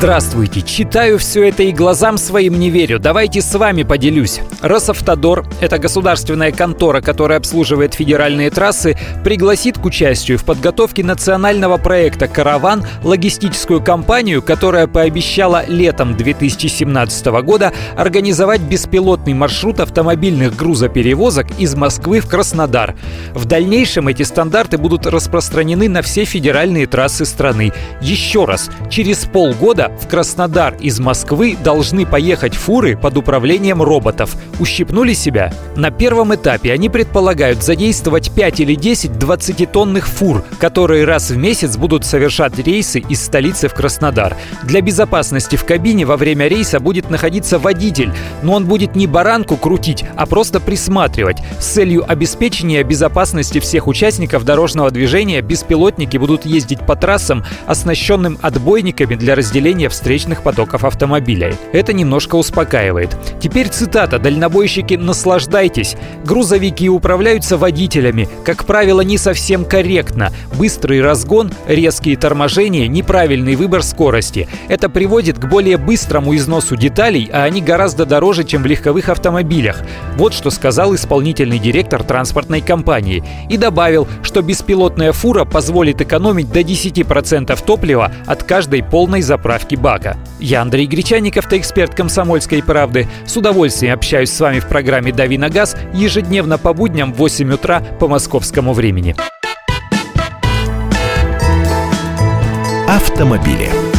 Здравствуйте! Читаю все это и глазам своим не верю. Давайте с вами поделюсь. Росавтодор – это государственная контора, которая обслуживает федеральные трассы, пригласит к участию в подготовке национального проекта «Караван» логистическую компанию, которая пообещала летом 2017 года организовать беспилотный маршрут автомобильных грузоперевозок из Москвы в Краснодар. В дальнейшем эти стандарты будут распространены на все федеральные трассы страны. Еще раз, через полгода в Краснодар из Москвы должны поехать фуры под управлением роботов. Ущипнули себя? На первом этапе они предполагают задействовать 5 или 10 20-тонных фур, которые раз в месяц будут совершать рейсы из столицы в Краснодар. Для безопасности в кабине во время рейса будет находиться водитель, но он будет не баранку крутить, а просто присматривать. С целью обеспечения безопасности всех участников дорожного движения беспилотники будут ездить по трассам, оснащенным отбойниками для разделения движения встречных потоков автомобилей. Это немножко успокаивает. Теперь цитата «Дальнобойщики, наслаждайтесь». Грузовики управляются водителями, как правило, не совсем корректно. Быстрый разгон, резкие торможения, неправильный выбор скорости. Это приводит к более быстрому износу деталей, а они гораздо дороже, чем в легковых автомобилях. Вот что сказал исполнительный директор транспортной компании. И добавил, что беспилотная фура позволит экономить до 10% топлива от каждой полной заправки заправки бака. Я Андрей Гречанников, ты эксперт «Комсомольской правды». С удовольствием общаюсь с вами в программе «Дави на газ» ежедневно по будням в 8 утра по московскому времени. Автомобили.